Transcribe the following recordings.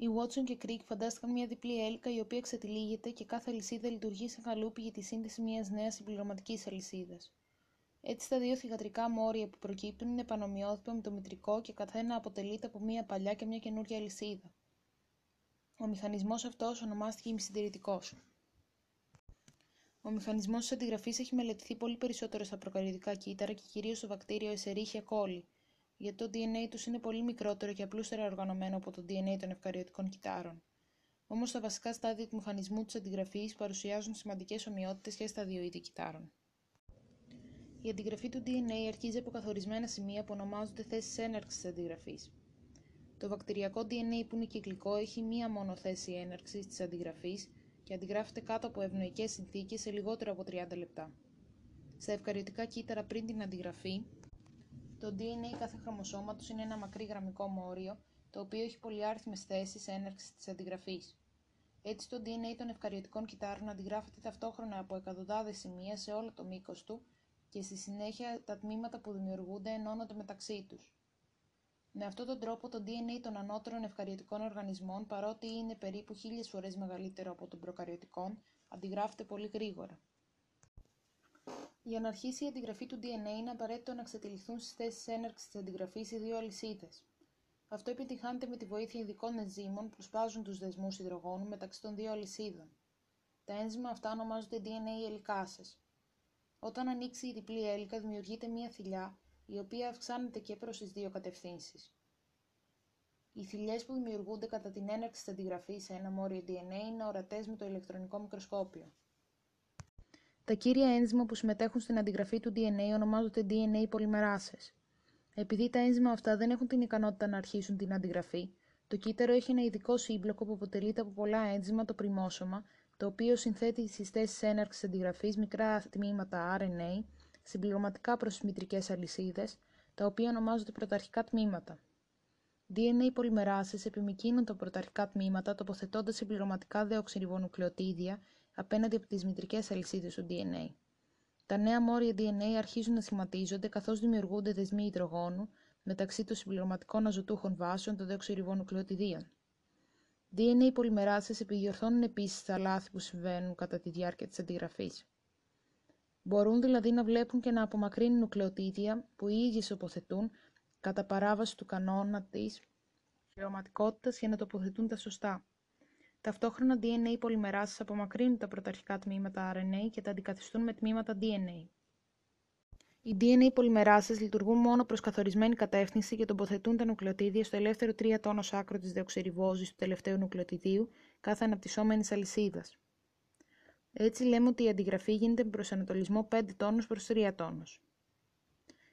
Οι Watson και Crick φαντάστηκαν μια διπλή έλικα η οποία ξετυλίγεται και κάθε αλυσίδα λειτουργεί σαν καλούπι για τη σύνδεση μιας νέας συμπληρωματικής αλυσίδας. Έτσι, τα δύο θηγατρικά μόρια που προκύπτουν είναι πανομοιότυπα με το μητρικό και καθένα αποτελείται από μια παλιά και μια καινούργια αλυσίδα. Ο μηχανισμός αυτός ονομάστηκε ημισυντηρητικός. Ο μηχανισμός της αντιγραφής έχει μελετηθεί πολύ περισσότερο στα προκαριωτικά κύτταρα και κυρίως στο βακτήριο Escherichia coli, γιατί το DNA τους είναι πολύ μικρότερο και απλούστερα οργανωμένο από το DNA των ευκαριωτικών κυτάρων. Όμως τα βασικά στάδια του μηχανισμού της αντιγραφής παρουσιάζουν σημαντικές ομοιότητες και στα δύο είδη κυτάρων. Η αντιγραφή του DNA αρχίζει από καθορισμένα σημεία που ονομάζονται θέσεις έναρξης τη αντιγραφής. Το βακτηριακό DNA που είναι κυκλικό έχει μία μόνο θέση έναρξης της αντιγραφής και αντιγράφεται κάτω από ευνοϊκές συνθήκες σε λιγότερο από 30 λεπτά. Στα ευκαριωτικά κύτταρα πριν την αντιγραφή, το DNA κάθε χρωμοσώματος είναι ένα μακρύ γραμμικό μόριο, το οποίο έχει πολυάριθμες θέσεις έναρξης της αντιγραφής. Έτσι, το DNA των ευκαριωτικών κυτάρων αντιγράφεται ταυτόχρονα από εκατοντάδες σημεία σε όλο το μήκος του και στη συνέχεια τα τμήματα που δημιουργούνται ενώνονται μεταξύ τους. Με αυτόν τον τρόπο το DNA των ανώτερων ευκαριωτικών οργανισμών, παρότι είναι περίπου χίλιες φορές μεγαλύτερο από των προκαριωτικών, αντιγράφεται πολύ γρήγορα. Για να αρχίσει η αντιγραφή του DNA είναι απαραίτητο να ξετυλιχθούν στις θέσεις έναρξης της αντιγραφής οι δύο αλυσίδες. Αυτό επιτυχάνεται με τη βοήθεια ειδικών ενζήμων που σπάζουν τους δεσμούς υδρογόνου μεταξύ των δύο αλυσίδων. Τα ένζημα αυτά ονομάζονται DNA ελικάσε. Όταν ανοίξει η διπλή έλικα, δημιουργείται μία θηλιά, η οποία αυξάνεται και προς τις δύο κατευθύνσεις. Οι θηλιές που δημιουργούνται κατά την έναρξη της αντιγραφής σε ένα μόριο DNA είναι ορατές με το ηλεκτρονικό μικροσκόπιο. Τα κύρια ένζημα που συμμετέχουν στην αντιγραφή του DNA ονομάζονται DNA πολυμεράσες. Επειδή τα ένζημα αυτά δεν έχουν την ικανότητα να αρχίσουν την αντιγραφή, το κύτταρο έχει ένα ειδικό σύμπλοκο που αποτελείται από πολλά ένζημα, το πριμόσωμα, το οποίο συνθέτει στι θέσει έναρξης αντιγραφής μικρά τμήματα RNA, συμπληρωματικά προς τις μητρικές αλυσίδες, τα οποία ονομάζονται πρωταρχικά τμήματα. DNA πολυμεράσες επιμηκύνουν τα πρωταρχικά τμήματα τοποθετώντας συμπληρωματικά δεοξυριβονουκλεοτίδια απέναντι από τις μητρικές αλυσίδες του DNA. Τα νέα μόρια DNA αρχίζουν να σχηματίζονται καθώς δημιουργούνται δεσμοί υδρογόνου μεταξύ των συμπληρωματικών αζωτούχων βάσεων των δεοξυριβονουκλεοτιδίων. DNA πολυμεράσει επιδιορθώνουν επίσης τα λάθη που συμβαίνουν κατά τη διάρκεια της αντιγραφής. Μπορούν δηλαδή να βλέπουν και να απομακρύνουν νουκλεοτίδια που οι ίδιοι τοποθετούν κατά παράβαση του κανόνα της συμπληρωματικότητα για να τοποθετούν τα σωστά. Ταυτόχρονα DNA πολυμεράσεις απομακρύνουν τα πρωταρχικά τμήματα RNA και τα αντικαθιστούν με τμήματα DNA. Οι DNA πολυμεράσεις λειτουργούν μόνο προς καθορισμένη κατεύθυνση και τοποθετούν τα νουκλεοτίδια στο ελεύθερο 3 τόνο άκρο της δεοξεριβόζης του τελευταίου νουκλεοτιδίου κάθε αναπτυσσόμενης αλυσίδας. Έτσι λέμε ότι η αντιγραφή γίνεται με προσανατολισμό 5 τόνους προς 3 τόνους.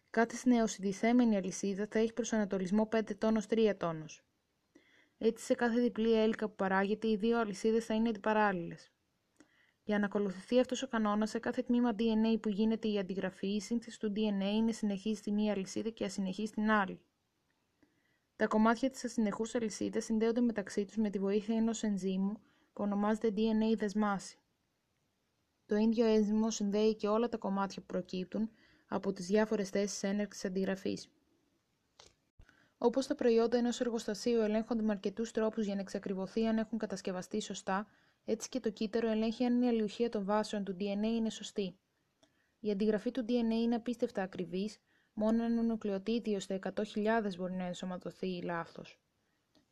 Κάθε νεοσυντηθέμενη αλυσίδα θα έχει προσανατολισμό 5 τόνος 3 τόνος. Έτσι, σε κάθε διπλή έλικα που παράγεται, οι δύο αλυσίδες θα είναι αντιπαράλληλες. Για να ακολουθηθεί αυτός ο κανόνας, σε κάθε τμήμα DNA που γίνεται η αντιγραφή, η σύνθεση του DNA είναι συνεχής στη μία αλυσίδα και ασυνεχής στην άλλη. Τα κομμάτια της ασυνεχούς αλυσίδας συνδέονται μεταξύ τους με τη βοήθεια ενός ενζήμου που ονομάζεται DNA δεσμάση. Το ίδιο ένζυμο συνδέει και όλα τα κομμάτια που προκύπτουν από τις διάφορες θέσεις έναρξης αντιγραφής. Όπως τα προϊόντα ενός εργοστασίου ελέγχονται με αρκετούς τρόπους για να εξακριβωθεί αν έχουν κατασκευαστεί σωστά, έτσι και το κύτταρο ελέγχει αν η αλληλουχία των βάσεων του DNA είναι σωστή. Η αντιγραφή του DNA είναι απίστευτα ακριβής, μόνο ένα νουκλεοτίδιος στα 100.000 μπορεί να ενσωματωθεί λάθος.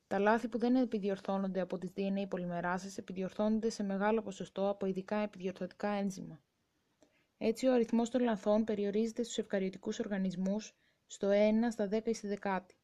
Τα λάθη που δεν επιδιορθώνονται από τις DNA πολυμεράσεις επιδιορθώνονται σε μεγάλο ποσοστό από ειδικά επιδιορθωτικά ένζημα. Έτσι, ο αριθμός των λαθών περιορίζεται στους ευκαριωτικούς οργανισμούς στο 1 στα 10 ή στη δεκάτη.